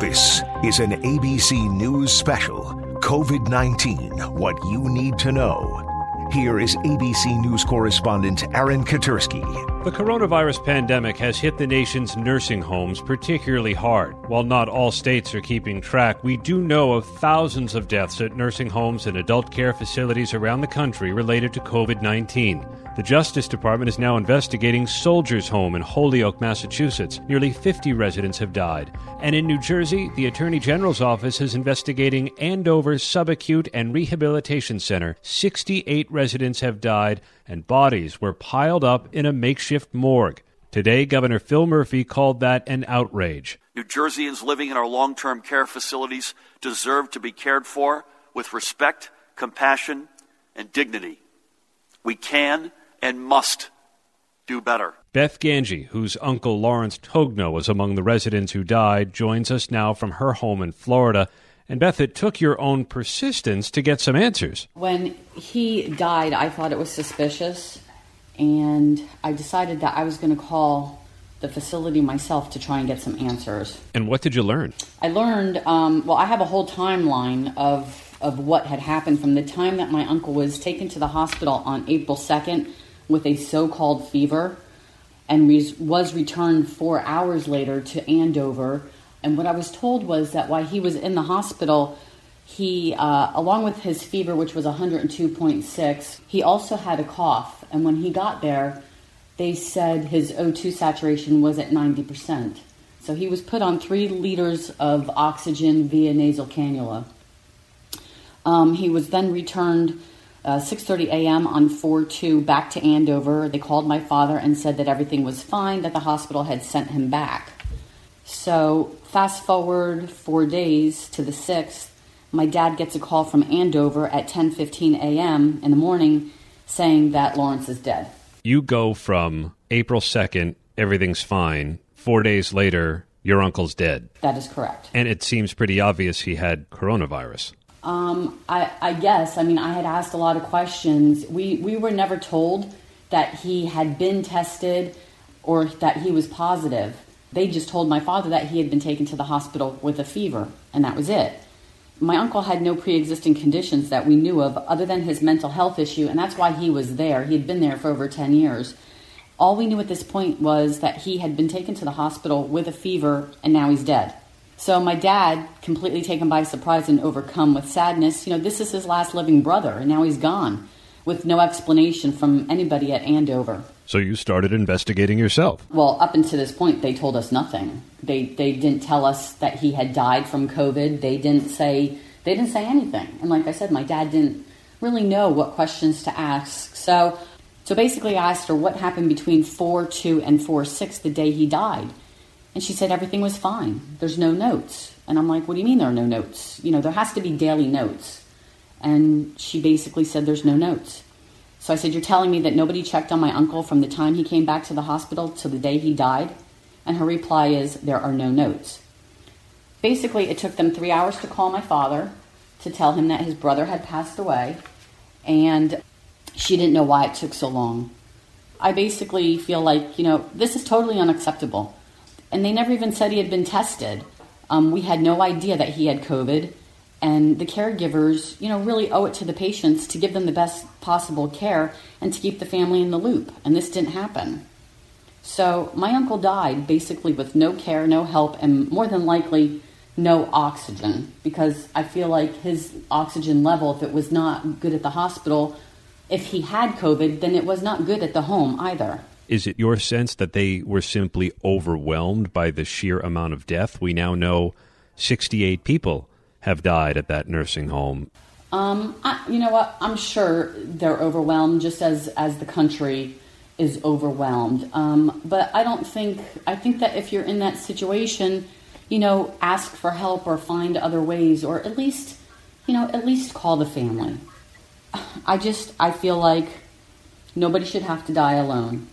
This is an ABC News special COVID 19 What You Need to Know. Here is ABC News correspondent Aaron Katersky. The coronavirus pandemic has hit the nation's nursing homes particularly hard. While not all states are keeping track, we do know of thousands of deaths at nursing homes and adult care facilities around the country related to COVID 19. The Justice Department is now investigating Soldiers Home in Holyoke, Massachusetts. Nearly 50 residents have died. And in New Jersey, the Attorney General's office is investigating Andover Subacute and Rehabilitation Center. 68 residents have died, and bodies were piled up in a makeshift morgue. Today, Governor Phil Murphy called that an outrage. New Jerseyans living in our long term care facilities deserve to be cared for with respect, compassion, and dignity. We can and must do better. Beth Ganji, whose uncle Lawrence Togno was among the residents who died, joins us now from her home in Florida. And Beth, it took your own persistence to get some answers. When he died, I thought it was suspicious, and I decided that I was going to call the facility myself to try and get some answers. And what did you learn? I learned, um, well, I have a whole timeline of, of what had happened from the time that my uncle was taken to the hospital on April 2nd with a so called fever and was returned four hours later to Andover. And what I was told was that while he was in the hospital, he, uh, along with his fever, which was 102.6, he also had a cough. And when he got there, they said his O2 saturation was at 90%. So he was put on three liters of oxygen via nasal cannula. Um, he was then returned uh, 6:30 a.m. on 4/2 back to Andover. They called my father and said that everything was fine, that the hospital had sent him back. So fast forward four days to the 6th, my dad gets a call from Andover at 10:15 a.m. in the morning saying that Lawrence is dead. You go from April 2nd, everything's fine. Four days later, your uncle's dead. That is correct. And it seems pretty obvious he had coronavirus. Um, I, I guess. I mean, I had asked a lot of questions. We we were never told that he had been tested or that he was positive. They just told my father that he had been taken to the hospital with a fever, and that was it. My uncle had no pre existing conditions that we knew of other than his mental health issue, and that's why he was there. He had been there for over 10 years. All we knew at this point was that he had been taken to the hospital with a fever, and now he's dead. So my dad, completely taken by surprise and overcome with sadness, you know, this is his last living brother, and now he's gone with no explanation from anybody at Andover. So you started investigating yourself. Well, up until this point, they told us nothing. They they didn't tell us that he had died from COVID. They didn't say they didn't say anything. And like I said, my dad didn't really know what questions to ask. So so basically, I asked her what happened between four two and four six the day he died. And she said everything was fine. There's no notes. And I'm like, what do you mean there are no notes? You know, there has to be daily notes. And she basically said there's no notes. So I said, You're telling me that nobody checked on my uncle from the time he came back to the hospital to the day he died? And her reply is, There are no notes. Basically, it took them three hours to call my father to tell him that his brother had passed away. And she didn't know why it took so long. I basically feel like, you know, this is totally unacceptable and they never even said he had been tested. Um, we had no idea that he had COVID, and the caregivers, you know, really owe it to the patients to give them the best possible care and to keep the family in the loop. And this didn't happen. So my uncle died basically with no care, no help, and more than likely no oxygen because I feel like his oxygen level, if it was not good at the hospital, if he had COVID, then it was not good at the home either. Is it your sense that they were simply overwhelmed by the sheer amount of death? We now know 68 people have died at that nursing home. Um, I, you know what? I'm sure they're overwhelmed, just as as the country is overwhelmed. Um, but I don't think. I think that if you're in that situation, you know, ask for help or find other ways, or at least, you know, at least call the family. I just I feel like nobody should have to die alone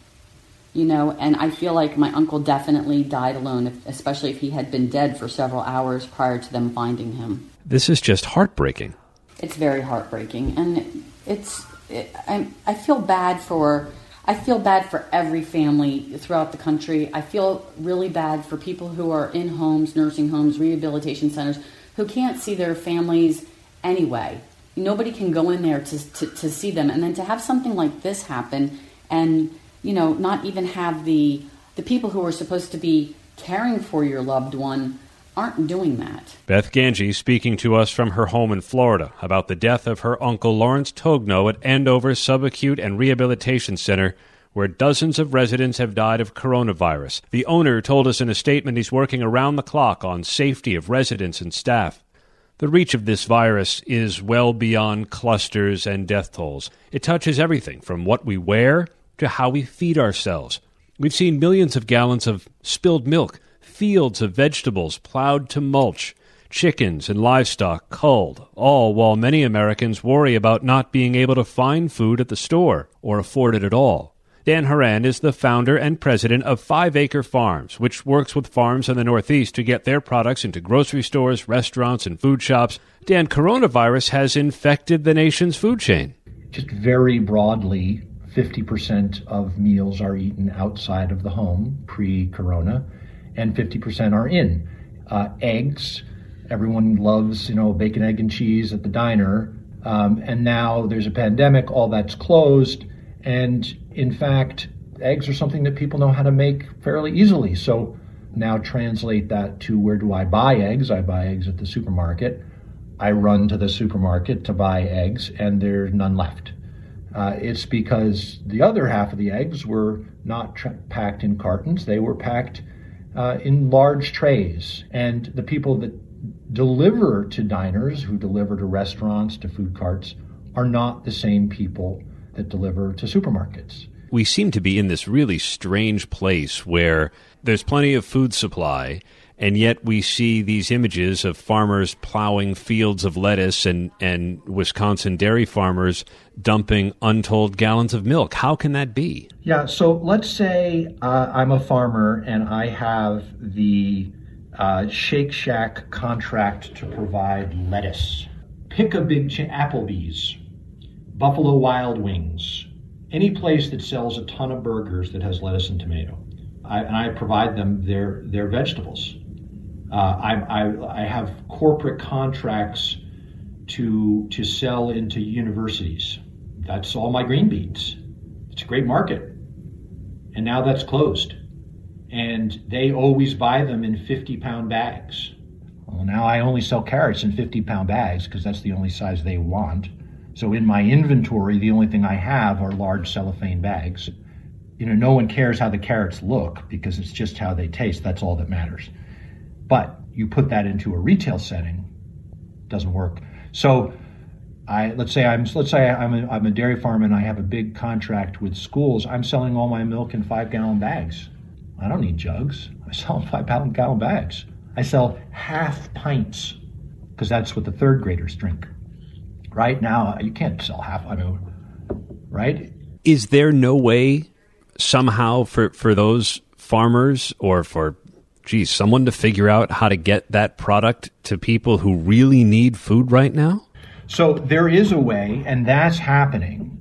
you know, and I feel like my uncle definitely died alone, especially if he had been dead for several hours prior to them finding him. This is just heartbreaking. It's very heartbreaking, and it's. It, I, I feel bad for. I feel bad for every family throughout the country. I feel really bad for people who are in homes, nursing homes, rehabilitation centers, who can't see their families anyway. Nobody can go in there to, to, to see them. And then to have something like this happen and, you know, not even have the, the people who are supposed to be caring for your loved one aren't doing that. Beth Ganji speaking to us from her home in Florida about the death of her uncle Lawrence Togno at Andover Subacute and Rehabilitation Center, where dozens of residents have died of coronavirus. The owner told us in a statement he's working around the clock on safety of residents and staff. The reach of this virus is well beyond clusters and death tolls. It touches everything from what we wear to how we feed ourselves. We've seen millions of gallons of spilled milk fields of vegetables plowed to mulch, chickens and livestock culled, all while many Americans worry about not being able to find food at the store or afford it at all. Dan Horan is the founder and president of Five Acre Farms, which works with farms in the Northeast to get their products into grocery stores, restaurants, and food shops. Dan, coronavirus has infected the nation's food chain. Just very broadly, 50% of meals are eaten outside of the home pre corona and 50% are in. Uh, eggs, everyone loves, you know, bacon, egg, and cheese at the diner. Um, and now there's a pandemic, all that's closed. And in fact, eggs are something that people know how to make fairly easily. So now translate that to where do I buy eggs? I buy eggs at the supermarket. I run to the supermarket to buy eggs, and there's none left. Uh, it's because the other half of the eggs were not tra- packed in cartons, they were packed uh, in large trays. And the people that deliver to diners, who deliver to restaurants, to food carts, are not the same people that deliver to supermarkets. We seem to be in this really strange place where there's plenty of food supply and yet we see these images of farmers plowing fields of lettuce and, and Wisconsin dairy farmers dumping untold gallons of milk. How can that be? Yeah, so let's say uh, I'm a farmer and I have the uh, Shake Shack contract to provide lettuce. Pick a big chain, Applebee's, Buffalo Wild Wings, any place that sells a ton of burgers that has lettuce and tomato. I, and I provide them their, their vegetables. Uh, I, I, I have corporate contracts to to sell into universities. That's all my green beans. It's a great market, and now that's closed. And they always buy them in 50 pound bags. Well, now I only sell carrots in 50 pound bags because that's the only size they want. So in my inventory, the only thing I have are large cellophane bags. You know, no one cares how the carrots look because it's just how they taste. That's all that matters. But you put that into a retail setting, doesn't work. So I let's say I'm let's say I'm a, I'm a dairy farm and I have a big contract with schools. I'm selling all my milk in five gallon bags. I don't need jugs. I sell five gallon bags. I sell half pints because that's what the third graders drink. Right now, you can't sell half. I mean, right? Is there no way somehow for for those farmers or for geez, someone to figure out how to get that product to people who really need food right now? So there is a way, and that's happening.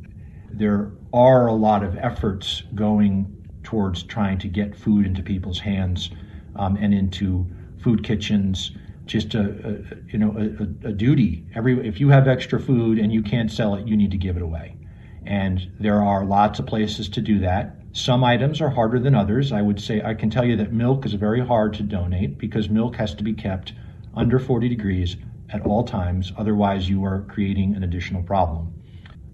There are a lot of efforts going towards trying to get food into people's hands um, and into food kitchens. Just a, a you know a, a, duty. Every if you have extra food and you can't sell it, you need to give it away. And there are lots of places to do that. Some items are harder than others. I would say I can tell you that milk is very hard to donate because milk has to be kept under 40 degrees at all times, otherwise, you are creating an additional problem.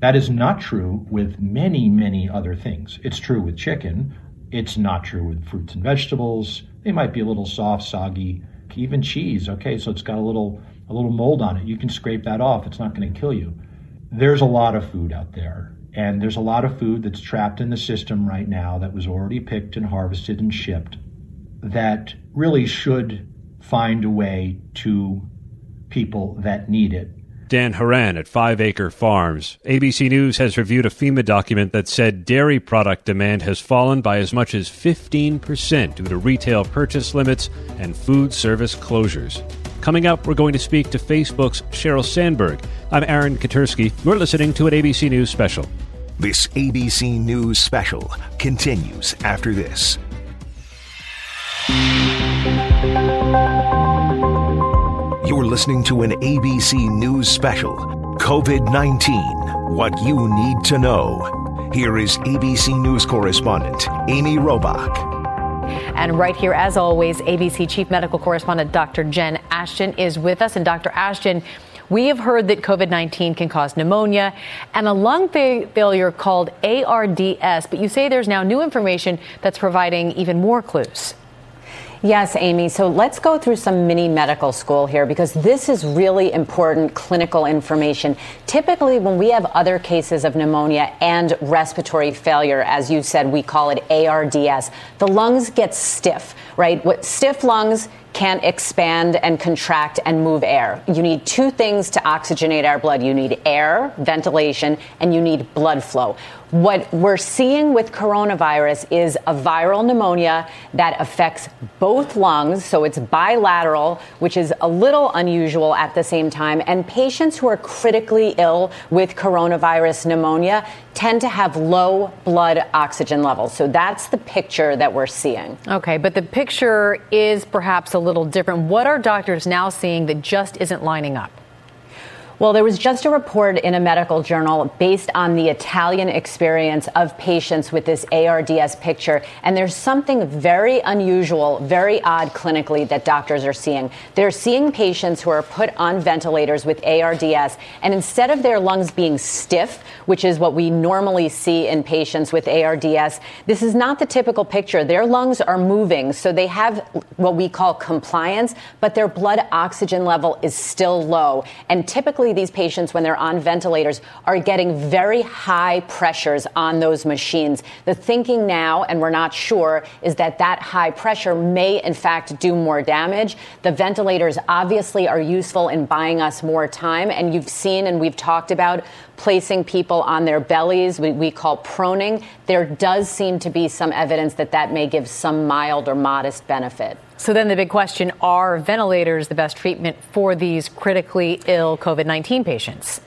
That is not true with many, many other things. It's true with chicken, it's not true with fruits and vegetables. They might be a little soft, soggy, even cheese. Okay, so it's got a little a little mold on it. You can scrape that off. It's not going to kill you. There's a lot of food out there and there's a lot of food that's trapped in the system right now that was already picked and harvested and shipped that really should find a way to people that need it. Dan Horan at Five Acre Farms. ABC News has reviewed a FEMA document that said dairy product demand has fallen by as much as 15% due to retail purchase limits and food service closures. Coming up, we're going to speak to Facebook's Sheryl Sandberg. I'm Aaron Katersky. You're listening to an ABC News special. This ABC News special continues after this. You're listening to an ABC News special COVID 19 What You Need to Know. Here is ABC News correspondent Amy Robach. And right here, as always, ABC Chief Medical Correspondent Dr. Jen Ashton is with us. And Dr. Ashton, we have heard that COVID 19 can cause pneumonia and a lung fa- failure called ARDS, but you say there's now new information that's providing even more clues. Yes, Amy. So let's go through some mini medical school here because this is really important clinical information. Typically, when we have other cases of pneumonia and respiratory failure, as you said, we call it ARDS, the lungs get stiff, right? What stiff lungs can't expand and contract and move air. You need two things to oxygenate our blood. You need air, ventilation, and you need blood flow. What we're seeing with coronavirus is a viral pneumonia that affects both lungs, so it's bilateral, which is a little unusual at the same time. And patients who are critically ill with coronavirus pneumonia tend to have low blood oxygen levels. So that's the picture that we're seeing. Okay, but the picture is perhaps a little different. What are doctors now seeing that just isn't lining up? Well, there was just a report in a medical journal based on the Italian experience of patients with this ARDS picture. And there's something very unusual, very odd clinically that doctors are seeing. They're seeing patients who are put on ventilators with ARDS, and instead of their lungs being stiff, which is what we normally see in patients with ARDS, this is not the typical picture. Their lungs are moving, so they have what we call compliance, but their blood oxygen level is still low. And typically, these patients, when they're on ventilators, are getting very high pressures on those machines. The thinking now, and we're not sure, is that that high pressure may, in fact, do more damage. The ventilators obviously are useful in buying us more time, and you've seen and we've talked about placing people on their bellies, we, we call proning. There does seem to be some evidence that that may give some mild or modest benefit. So then the big question are ventilators the best treatment for these critically ill COVID 19 patients?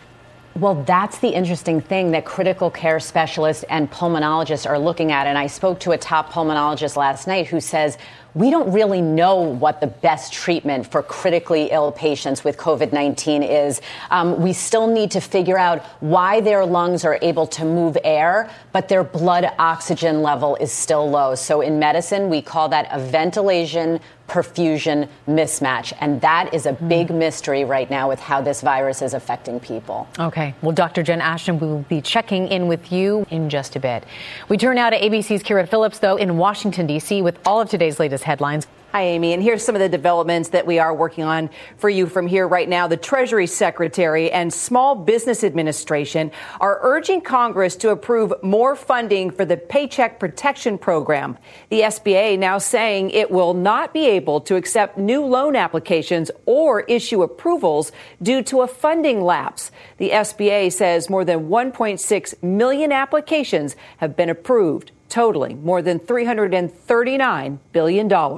Well, that's the interesting thing that critical care specialists and pulmonologists are looking at. And I spoke to a top pulmonologist last night who says, we don't really know what the best treatment for critically ill patients with COVID 19 is. Um, we still need to figure out why their lungs are able to move air, but their blood oxygen level is still low. So in medicine, we call that a ventilation perfusion mismatch. And that is a hmm. big mystery right now with how this virus is affecting people. Okay. Well, Dr. Jen Ashton, we will be checking in with you in just a bit. We turn now to ABC's Kyra Phillips, though, in Washington, D.C., with all of today's latest headlines. Hi, Amy. And here's some of the developments that we are working on for you from here right now. The Treasury Secretary and Small Business Administration are urging Congress to approve more funding for the Paycheck Protection Program. The SBA now saying it will not be able to accept new loan applications or issue approvals due to a funding lapse. The SBA says more than 1.6 million applications have been approved, totaling more than $339 billion.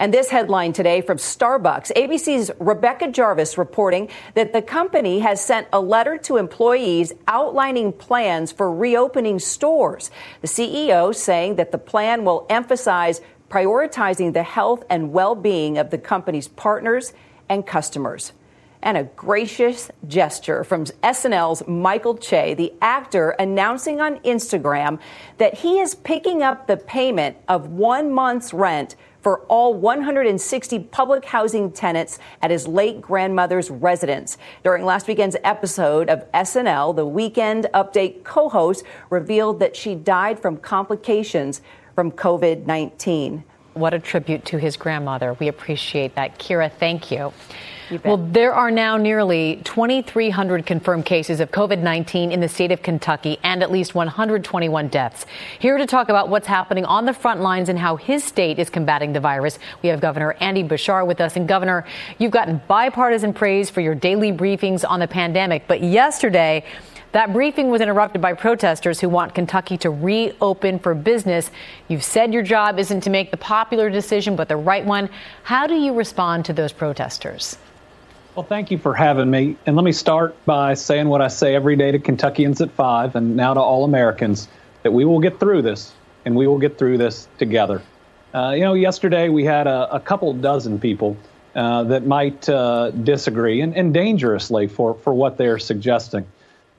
And this headline today from Starbucks ABC's Rebecca Jarvis reporting that the company has sent a letter to employees outlining plans for reopening stores. The CEO saying that the plan will emphasize prioritizing the health and well being of the company's partners and customers and a gracious gesture from SNL's Michael Che, the actor, announcing on Instagram that he is picking up the payment of one month's rent for all 160 public housing tenants at his late grandmother's residence. During last weekend's episode of SNL, the Weekend Update co host revealed that she died from complications from COVID 19. What a tribute to his grandmother. We appreciate that. Kyra, thank you. Well, there are now nearly 2,300 confirmed cases of COVID 19 in the state of Kentucky and at least 121 deaths. Here to talk about what's happening on the front lines and how his state is combating the virus, we have Governor Andy Beshear with us. And, Governor, you've gotten bipartisan praise for your daily briefings on the pandemic. But yesterday, that briefing was interrupted by protesters who want Kentucky to reopen for business. You've said your job isn't to make the popular decision, but the right one. How do you respond to those protesters? Well, thank you for having me. And let me start by saying what I say every day to Kentuckians at five and now to all Americans that we will get through this and we will get through this together. Uh, you know, yesterday we had a, a couple dozen people uh, that might uh, disagree and, and dangerously for, for what they're suggesting.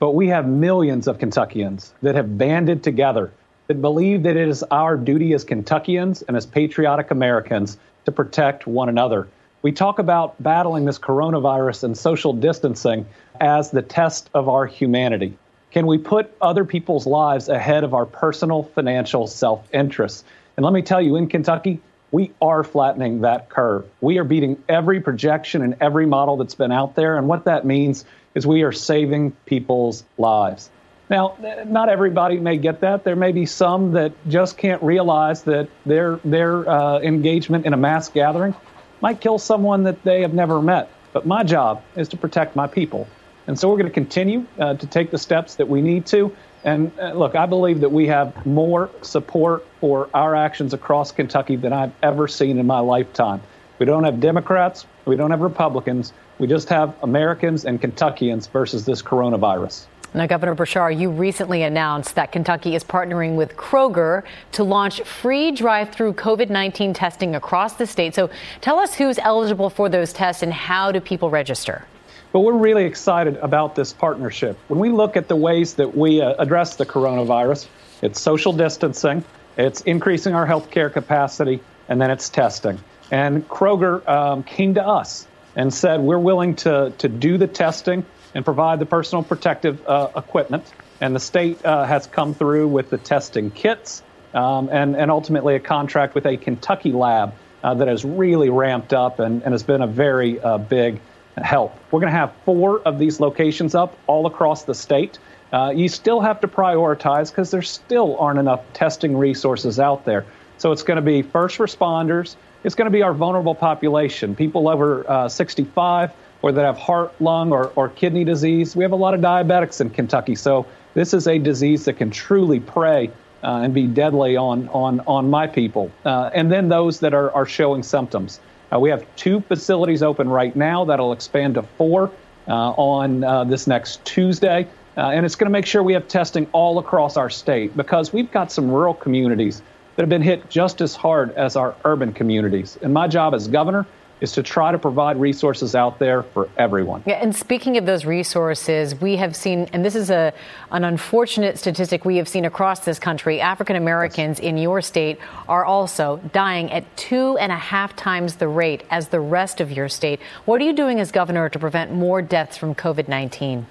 But we have millions of Kentuckians that have banded together that believe that it is our duty as Kentuckians and as patriotic Americans to protect one another. We talk about battling this coronavirus and social distancing as the test of our humanity. Can we put other people's lives ahead of our personal financial self interest? And let me tell you, in Kentucky, we are flattening that curve. We are beating every projection and every model that's been out there. And what that means is we are saving people's lives. Now, not everybody may get that. There may be some that just can't realize that their their uh, engagement in a mass gathering might kill someone that they have never met. But my job is to protect my people, and so we're going to continue uh, to take the steps that we need to. And uh, look, I believe that we have more support for our actions across Kentucky than I've ever seen in my lifetime. We don't have Democrats, we don't have Republicans, we just have Americans and Kentuckians versus this coronavirus. Now, Governor Beshear, you recently announced that Kentucky is partnering with Kroger to launch free drive through COVID 19 testing across the state. So tell us who's eligible for those tests and how do people register? But we're really excited about this partnership. When we look at the ways that we uh, address the coronavirus, it's social distancing, it's increasing our healthcare capacity, and then it's testing. And Kroger um, came to us and said, we're willing to, to do the testing and provide the personal protective uh, equipment. And the state uh, has come through with the testing kits um, and, and ultimately a contract with a Kentucky lab uh, that has really ramped up and, and has been a very uh, big help. We're going to have four of these locations up all across the state. Uh, you still have to prioritize because there still aren't enough testing resources out there. So it's going to be first responders. It's going to be our vulnerable population, people over uh, 65 or that have heart, lung, or, or kidney disease. We have a lot of diabetics in Kentucky. So this is a disease that can truly prey uh, and be deadly on, on, on my people. Uh, and then those that are, are showing symptoms. Uh, we have two facilities open right now that'll expand to four uh, on uh, this next Tuesday. Uh, and it's going to make sure we have testing all across our state because we've got some rural communities that have been hit just as hard as our urban communities. And my job as governor is to try to provide resources out there for everyone. Yeah, and speaking of those resources, we have seen, and this is a an unfortunate statistic we have seen across this country. African Americans yes. in your state are also dying at two and a half times the rate as the rest of your state. What are you doing as governor to prevent more deaths from COVID nineteen?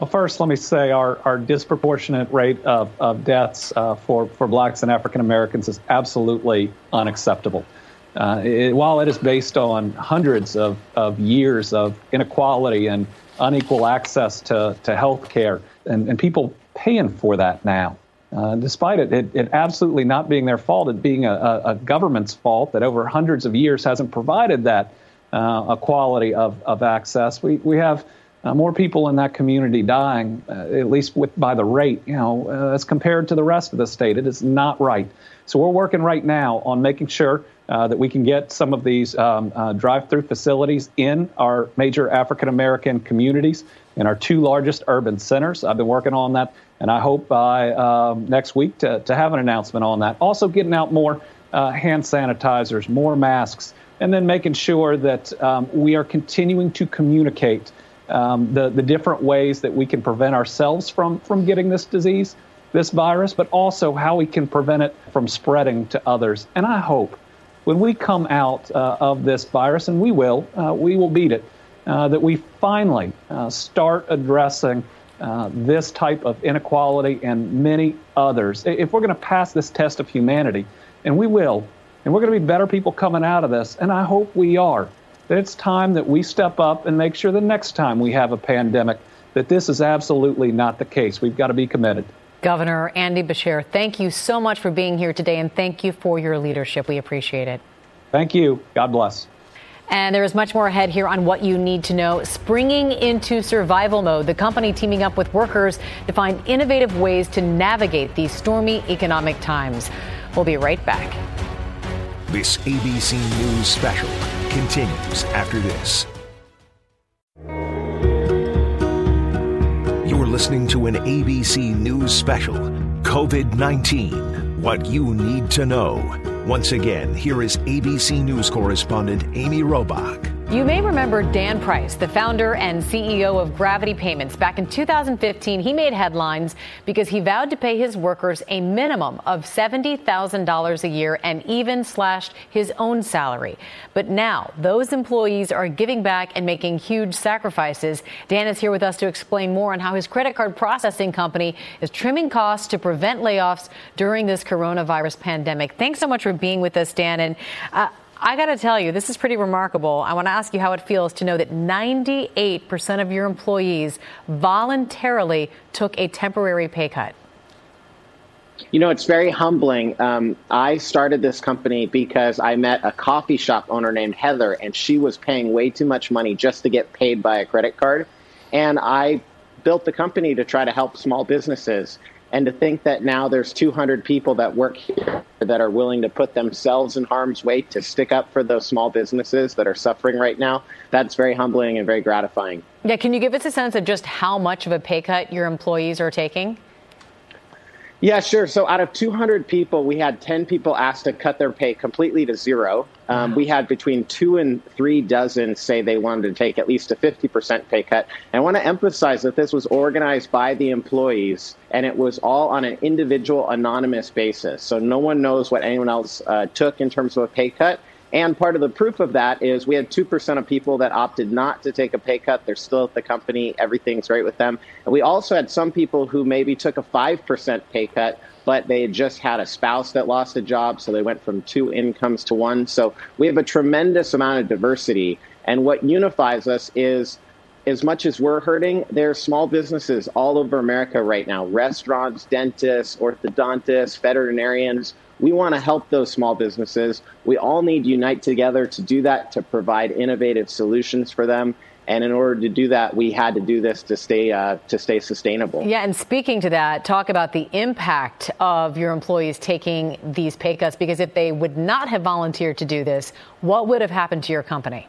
Well, first, let me say our, our disproportionate rate of, of deaths uh, for, for blacks and African Americans is absolutely unacceptable. Uh, it, while it is based on hundreds of, of years of inequality and unequal access to, to health care, and, and people paying for that now. Uh, despite it, it, it, absolutely not being their fault, it being a, a, government's fault that over hundreds of years hasn't provided that uh, equality of, of access. We, we have uh, more people in that community dying, uh, at least with, by the rate, you know, uh, as compared to the rest of the state. It is not right. So we're working right now on making sure uh, that we can get some of these um, uh, drive-through facilities in our major African American communities in our two largest urban centers. I've been working on that, and I hope by um, next week to, to have an announcement on that. Also, getting out more uh, hand sanitizers, more masks, and then making sure that um, we are continuing to communicate um, the the different ways that we can prevent ourselves from from getting this disease, this virus, but also how we can prevent it from spreading to others. And I hope when we come out uh, of this virus, and we will, uh, we will beat it, uh, that we finally uh, start addressing uh, this type of inequality and many others. If we're going to pass this test of humanity, and we will, and we're going to be better people coming out of this, and I hope we are, that it's time that we step up and make sure the next time we have a pandemic that this is absolutely not the case. We've got to be committed. Governor Andy Beshear, thank you so much for being here today and thank you for your leadership. We appreciate it. Thank you. God bless. And there is much more ahead here on what you need to know. Springing into survival mode, the company teaming up with workers to find innovative ways to navigate these stormy economic times. We'll be right back. This ABC News special continues after this. Listening to an ABC News special COVID 19 What You Need to Know. Once again, here is ABC News correspondent Amy Robach. You may remember Dan Price, the founder and CEO of Gravity Payments. Back in 2015, he made headlines because he vowed to pay his workers a minimum of $70,000 a year and even slashed his own salary. But now those employees are giving back and making huge sacrifices. Dan is here with us to explain more on how his credit card processing company is trimming costs to prevent layoffs during this coronavirus pandemic. Thanks so much for being with us, Dan. And uh, I got to tell you, this is pretty remarkable. I want to ask you how it feels to know that 98% of your employees voluntarily took a temporary pay cut. You know, it's very humbling. Um, I started this company because I met a coffee shop owner named Heather, and she was paying way too much money just to get paid by a credit card. And I built the company to try to help small businesses. And to think that now there's 200 people that work here that are willing to put themselves in harm's way to stick up for those small businesses that are suffering right now, that's very humbling and very gratifying. Yeah, can you give us a sense of just how much of a pay cut your employees are taking? Yeah, sure. So out of 200 people, we had 10 people asked to cut their pay completely to zero. Um, we had between two and three dozen say they wanted to take at least a 50% pay cut. And I want to emphasize that this was organized by the employees and it was all on an individual anonymous basis. So no one knows what anyone else uh, took in terms of a pay cut. And part of the proof of that is we had 2% of people that opted not to take a pay cut. They're still at the company, everything's right with them. And we also had some people who maybe took a 5% pay cut, but they had just had a spouse that lost a job, so they went from two incomes to one. So we have a tremendous amount of diversity. And what unifies us is as much as we're hurting, there are small businesses all over America right now restaurants, dentists, orthodontists, veterinarians we want to help those small businesses. We all need to unite together to do that, to provide innovative solutions for them. And in order to do that, we had to do this to stay uh, to stay sustainable. Yeah, and speaking to that, talk about the impact of your employees taking these pay cuts. Because if they would not have volunteered to do this, what would have happened to your company?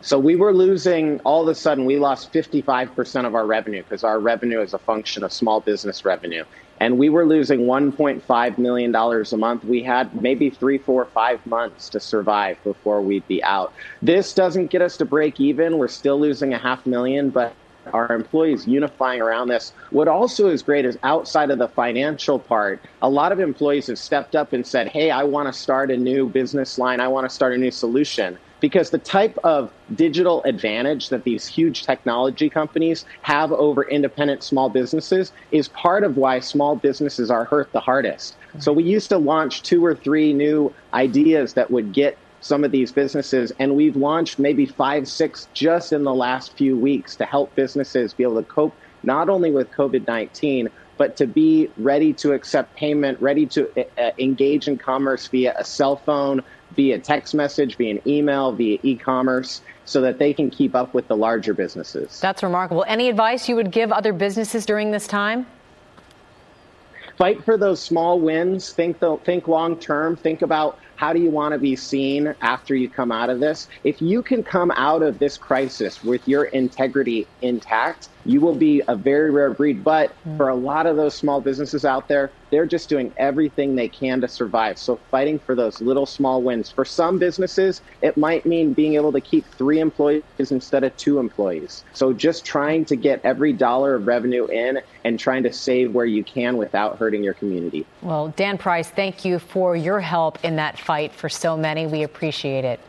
So we were losing all of a sudden. We lost 55% of our revenue because our revenue is a function of small business revenue and we were losing $1.5 million a month. We had maybe three, four, five months to survive before we'd be out. This doesn't get us to break even. We're still losing a half million, but our employees unifying around this. What also is great is outside of the financial part, a lot of employees have stepped up and said, Hey, I want to start a new business line. I want to start a new solution because the type of digital advantage that these huge technology companies have over independent small businesses is part of why small businesses are hurt the hardest. So we used to launch two or three new ideas that would get some of these businesses, and we've launched maybe five, six just in the last few weeks to help businesses be able to cope not only with COVID 19, but to be ready to accept payment, ready to uh, engage in commerce via a cell phone, via text message, via an email, via e commerce, so that they can keep up with the larger businesses. That's remarkable. Any advice you would give other businesses during this time? Fight for those small wins. Think, the, think long term. Think about how do you want to be seen after you come out of this? If you can come out of this crisis with your integrity intact, you will be a very rare breed. But mm. for a lot of those small businesses out there, they're just doing everything they can to survive. So fighting for those little small wins. For some businesses, it might mean being able to keep three employees instead of two employees. So just trying to get every dollar of revenue in and trying to save where you can without hurting your community. Well, Dan Price, thank you for your help in that fight for so many. We appreciate it.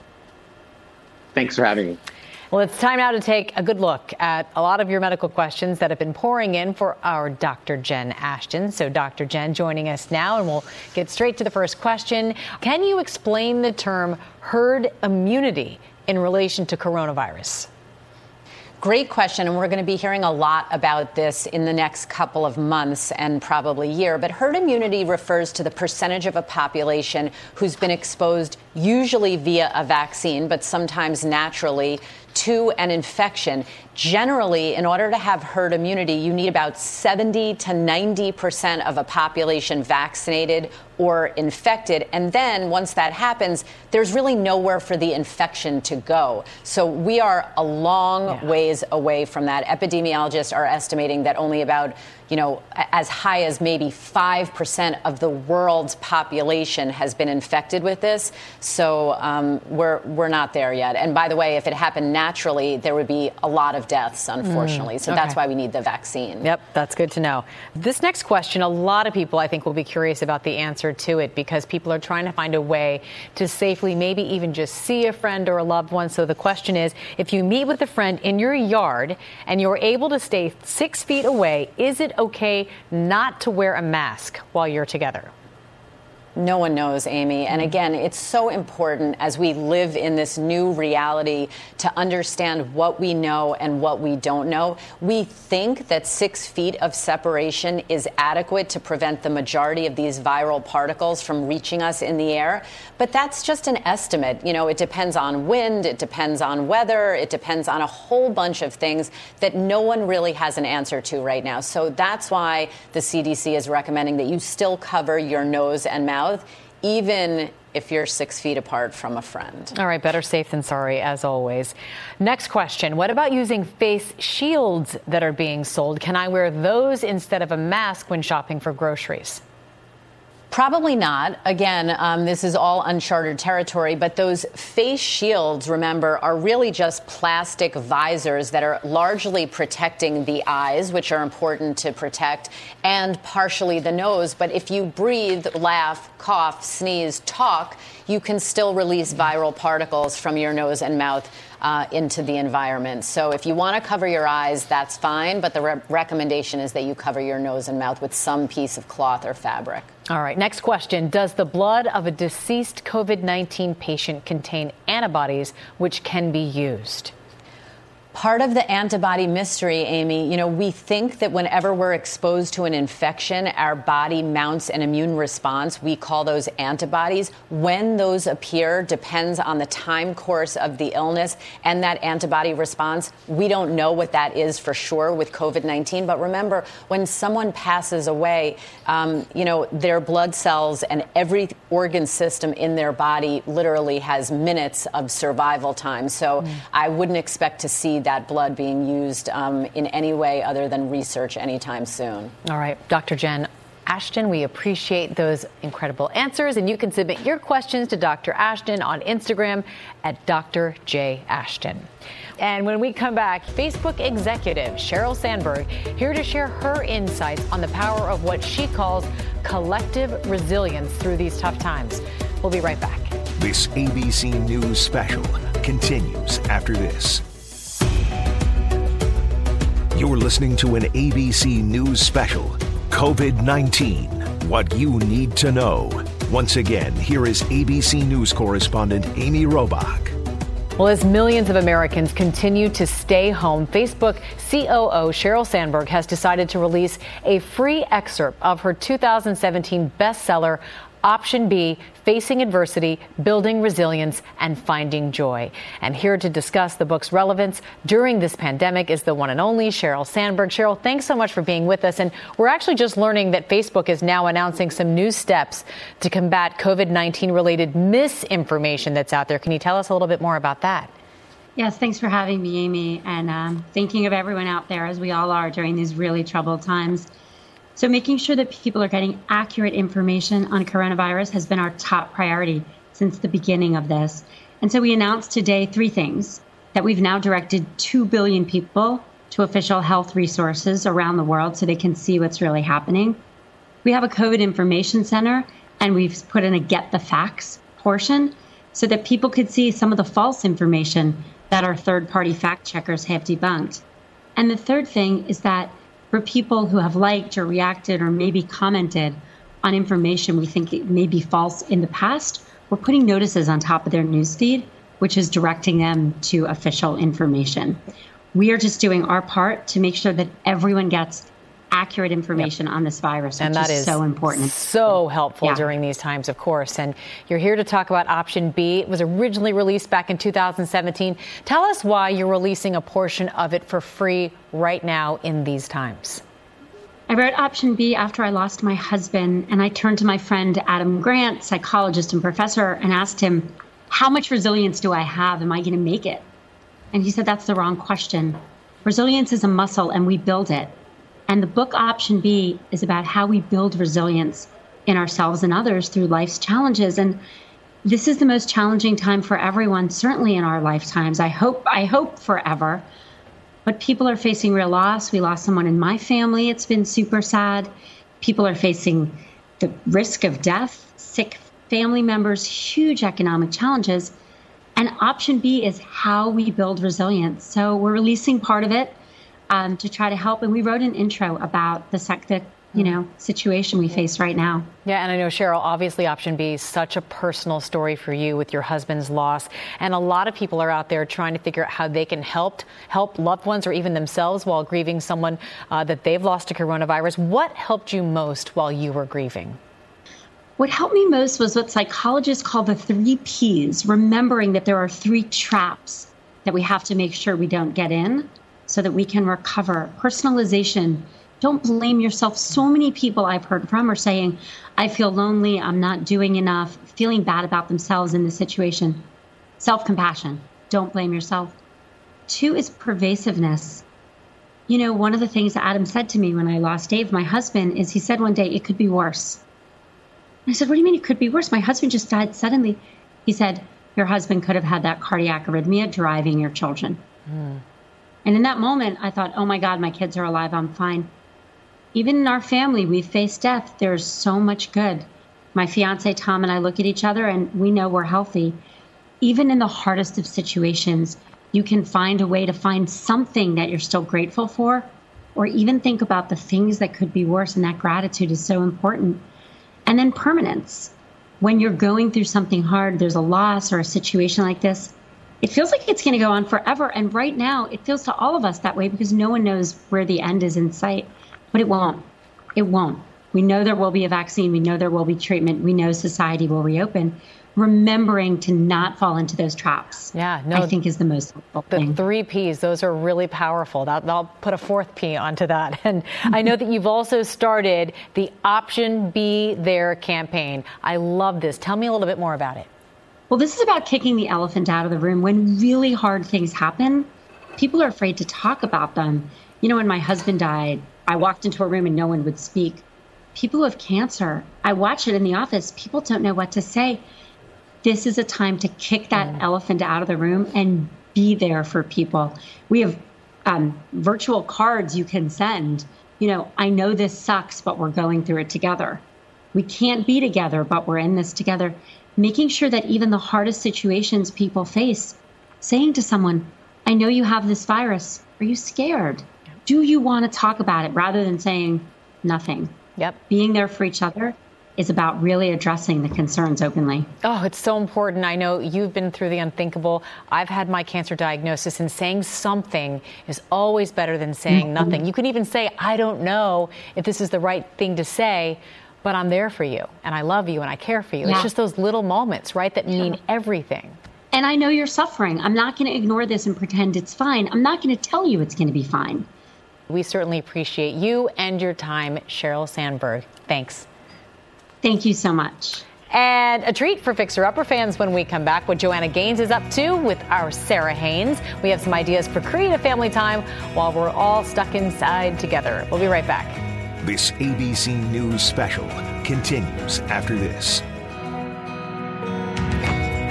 Thanks for having me. Well, it's time now to take a good look at a lot of your medical questions that have been pouring in for our Dr. Jen Ashton. So, Dr. Jen joining us now, and we'll get straight to the first question. Can you explain the term herd immunity in relation to coronavirus? Great question, and we're going to be hearing a lot about this in the next couple of months and probably year. But herd immunity refers to the percentage of a population who's been exposed usually via a vaccine, but sometimes naturally, to an infection. Generally, in order to have herd immunity, you need about 70 to 90 percent of a population vaccinated or infected. And then once that happens, there's really nowhere for the infection to go. So we are a long yeah. ways away from that. Epidemiologists are estimating that only about you know, as high as maybe 5% of the world's population has been infected with this. So um, we're, we're not there yet. And by the way, if it happened naturally, there would be a lot of deaths, unfortunately. Mm, so okay. that's why we need the vaccine. Yep, that's good to know. This next question, a lot of people, I think, will be curious about the answer answer to it because people are trying to find a way to safely maybe even just see a friend or a loved one. So the question is if you meet with a friend in your yard and you're able to stay six feet away, is it okay not to wear a mask while you're together? No one knows, Amy. And mm-hmm. again, it's so important as we live in this new reality to understand what we know and what we don't know. We think that six feet of separation is adequate to prevent the majority of these viral particles from reaching us in the air. But that's just an estimate. You know, it depends on wind, it depends on weather, it depends on a whole bunch of things that no one really has an answer to right now. So that's why the CDC is recommending that you still cover your nose and mouth mouth, even if you're six feet apart from a friend. All right, better safe than sorry, as always. Next question What about using face shields that are being sold? Can I wear those instead of a mask when shopping for groceries? Probably not. Again, um, this is all uncharted territory, but those face shields, remember, are really just plastic visors that are largely protecting the eyes, which are important to protect, and partially the nose. But if you breathe, laugh, cough, sneeze, talk, you can still release viral particles from your nose and mouth uh, into the environment. So if you want to cover your eyes, that's fine, but the re- recommendation is that you cover your nose and mouth with some piece of cloth or fabric. All right, next question. Does the blood of a deceased COVID 19 patient contain antibodies which can be used? Part of the antibody mystery, Amy, you know, we think that whenever we're exposed to an infection, our body mounts an immune response. We call those antibodies. When those appear depends on the time course of the illness and that antibody response. We don't know what that is for sure with COVID 19. But remember, when someone passes away, um, you know, their blood cells and every organ system in their body literally has minutes of survival time. So mm. I wouldn't expect to see that blood being used um, in any way other than research anytime soon. All right, Dr. Jen. Ashton, we appreciate those incredible answers, and you can submit your questions to Dr. Ashton on Instagram at Dr. J. Ashton. And when we come back, Facebook executive Sheryl Sandberg here to share her insights on the power of what she calls collective resilience through these tough times. We'll be right back. This ABC News special continues after this. You're listening to an ABC News special COVID 19 What You Need to Know. Once again, here is ABC News correspondent Amy Robach. Well, as millions of Americans continue to stay home, Facebook COO Sheryl Sandberg has decided to release a free excerpt of her 2017 bestseller, Option B Facing Adversity, Building Resilience, and Finding Joy. And here to discuss the book's relevance during this pandemic is the one and only Sheryl Sandberg. Sheryl, thanks so much for being with us. And we're actually just learning that Facebook is now announcing some new steps to combat COVID 19 related misinformation that's out there. Can you tell us a little bit more about that? Yes, thanks for having me, Amy, and um, thinking of everyone out there as we all are during these really troubled times. So, making sure that people are getting accurate information on coronavirus has been our top priority since the beginning of this. And so, we announced today three things that we've now directed 2 billion people to official health resources around the world so they can see what's really happening. We have a COVID information center, and we've put in a Get the Facts portion so that people could see some of the false information that our third party fact checkers have debunked. And the third thing is that for people who have liked or reacted or maybe commented on information we think may be false in the past, we're putting notices on top of their newsfeed, which is directing them to official information. We are just doing our part to make sure that everyone gets accurate information yep. on this virus, and that is, is so important. So helpful yeah. during these times, of course. And you're here to talk about Option B. It was originally released back in 2017. Tell us why you're releasing a portion of it for free right now in these times. I wrote Option B after I lost my husband, and I turned to my friend Adam Grant, psychologist and professor, and asked him, How much resilience do I have? Am I going to make it? And he said, That's the wrong question. Resilience is a muscle, and we build it. And the book Option B is about how we build resilience in ourselves and others through life's challenges. And this is the most challenging time for everyone, certainly in our lifetimes. I hope, I hope forever. But people are facing real loss. We lost someone in my family. It's been super sad. People are facing the risk of death, sick family members, huge economic challenges. And option B is how we build resilience. So we're releasing part of it um, to try to help. And we wrote an intro about the, sec- the you know situation we face right now. Yeah, and I know Sheryl. Obviously, option B is such a personal story for you with your husband's loss, and a lot of people are out there trying to figure out how they can help help loved ones or even themselves while grieving someone uh, that they've lost to coronavirus. What helped you most while you were grieving? What helped me most was what psychologists call the three P's, remembering that there are three traps that we have to make sure we don't get in so that we can recover. Personalization. Don't blame yourself. So many people I've heard from are saying, I feel lonely, I'm not doing enough, feeling bad about themselves in this situation. Self compassion. Don't blame yourself. Two is pervasiveness. You know, one of the things Adam said to me when I lost Dave, my husband, is he said one day, it could be worse. I said, What do you mean it could be worse? My husband just died suddenly. He said, Your husband could have had that cardiac arrhythmia driving your children. Mm. And in that moment, I thought, oh my God, my kids are alive. I'm fine. Even in our family, we face death. There's so much good. My fiance Tom and I look at each other and we know we're healthy. Even in the hardest of situations, you can find a way to find something that you're still grateful for, or even think about the things that could be worse. And that gratitude is so important. And then permanence. When you're going through something hard, there's a loss or a situation like this, it feels like it's going to go on forever. And right now, it feels to all of us that way because no one knows where the end is in sight. But it won't. It won't. We know there will be a vaccine. We know there will be treatment. We know society will reopen. Remembering to not fall into those traps, yeah, no, I think is the most helpful the thing. three P's, those are really powerful. That, I'll put a fourth P onto that. And I know that you've also started the Option B There campaign. I love this. Tell me a little bit more about it. Well, this is about kicking the elephant out of the room. When really hard things happen, people are afraid to talk about them. You know, when my husband died, I walked into a room and no one would speak. People who have cancer, I watch it in the office, people don't know what to say. This is a time to kick that mm. elephant out of the room and be there for people. We have um, virtual cards you can send. You know, I know this sucks, but we're going through it together. We can't be together, but we're in this together making sure that even the hardest situations people face, saying to someone, I know you have this virus. Are you scared? Do you want to talk about it rather than saying nothing? Yep. Being there for each other is about really addressing the concerns openly. Oh, it's so important. I know you've been through the unthinkable. I've had my cancer diagnosis, and saying something is always better than saying mm-hmm. nothing. You can even say, I don't know if this is the right thing to say, but I'm there for you and I love you and I care for you. Yeah. It's just those little moments, right, that mean everything. And I know you're suffering. I'm not going to ignore this and pretend it's fine. I'm not going to tell you it's going to be fine. We certainly appreciate you and your time, Sheryl Sandberg. Thanks. Thank you so much. And a treat for Fixer Upper fans when we come back. What Joanna Gaines is up to with our Sara Haines. We have some ideas for creative family time while we're all stuck inside together. We'll be right back. This ABC News special continues after this.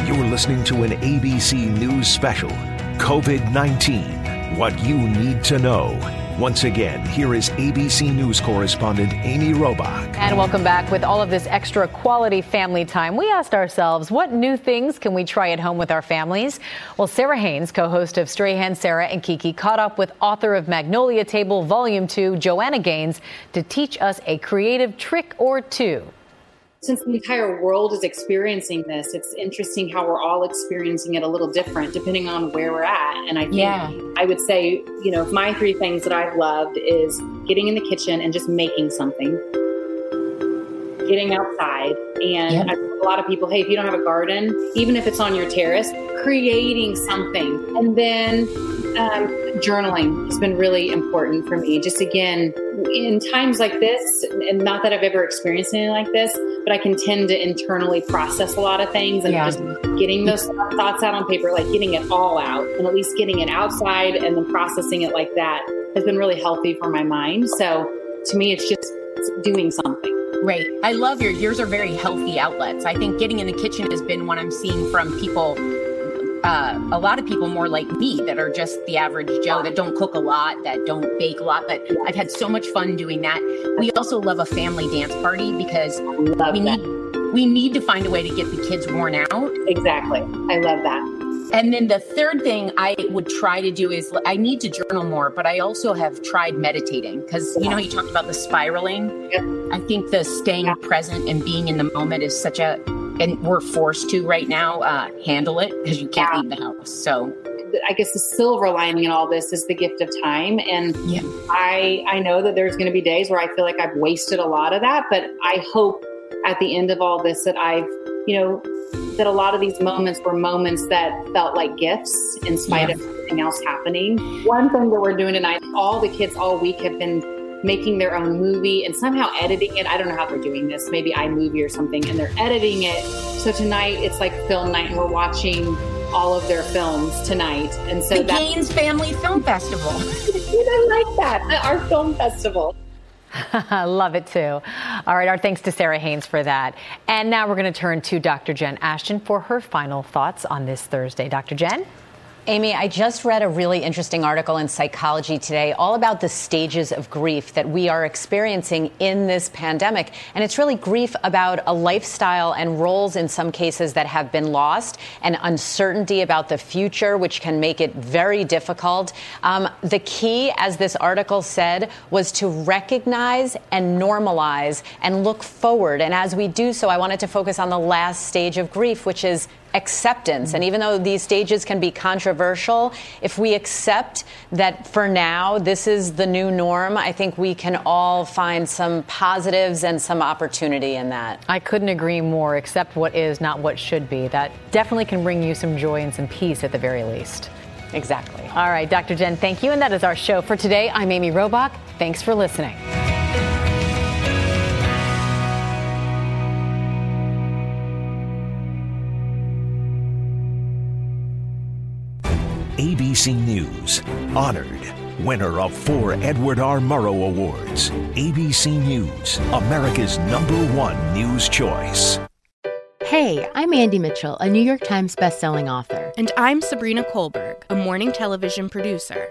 You're listening to an ABC News special COVID 19 What You Need to Know. Once again, here is ABC News correspondent Amy Robach. And welcome back. With all of this extra quality family time, we asked ourselves, what new things can we try at home with our families? Well, Sara Haines, co host of Strahan Sara and Keke, caught up with author of Magnolia Table Volume 2, Joanna Gaines, to teach us a creative trick or two since the entire world is experiencing this, it's interesting how we're all experiencing it a little different depending on where we're at. And I think yeah. I would say, you know, my three things that I've loved is getting in the kitchen and just making something, getting outside. And yep. a lot of people, hey, if you don't have a garden, even if it's on your terrace, creating something. And then um, journaling has been really important for me. Just again, in times like this, and not that I've ever experienced anything like this, but I can tend to internally process a lot of things and yeah. just getting those thoughts out on paper, like getting it all out and at least getting it outside and then processing it like that has been really healthy for my mind. So to me, it's just doing something. Right. I love your yours are very healthy outlets. I think getting in the kitchen has been what I'm seeing from people uh, a lot of people more like me that are just the average Joe that don't cook a lot, that don't bake a lot. But I've had so much fun doing that. We also love a family dance party because love we that. need we need to find a way to get the kids worn out. Exactly. I love that. And then the third thing I would try to do is I need to journal more, but I also have tried meditating because you know you talked about the spiraling. Yep. I think the staying present and being in the moment is such a and we're forced to right now uh, handle it because you can't yeah. leave the house. So I guess the silver lining in all this is the gift of time. And yeah. I I know that there's going to be days where I feel like I've wasted a lot of that, but I hope at the end of all this that I've, you know, that a lot of these moments were moments that felt like gifts in spite yeah. of everything else happening. One thing that we're doing tonight, all the kids all week have been making their own movie and somehow editing it. I don't know how they're doing this, maybe iMovie or something, and they're editing it. So tonight it's like film night and we're watching all of their films tonight. And so the Gaines Family Film Festival. I like that. Uh, our film festival. Love it too. All right, our thanks to Sara Haines for that. And now we're going to turn to Dr. Jen Ashton for her final thoughts on this Thursday. Dr. Jen? Amy, I just read a really interesting article in Psychology Today all about the stages of grief that we are experiencing in this pandemic. And it's really grief about a lifestyle and roles in some cases that have been lost and uncertainty about the future, which can make it very difficult. Um, the key, as this article said, was to recognize and normalize and look forward. And as we do so, I wanted to focus on the last stage of grief, which is acceptance. And even though these stages can be controversial, if we accept that for now this is the new norm, I think we can all find some positives and some opportunity in that. I couldn't agree more. Accept what is, not what should be. That definitely can bring you some joy and some peace at the very least. Exactly. All right, Dr. Jen, thank you. And that is our show for today. I'm Amy Robach. Thanks for listening. ABC News. Honored. Winner of four Edward R. Murrow Awards. ABC News, America's number one news choice. Hey, I'm Andy Mitchell, a New York Times bestselling author. And I'm Sabrina Kohlberg, a morning television producer.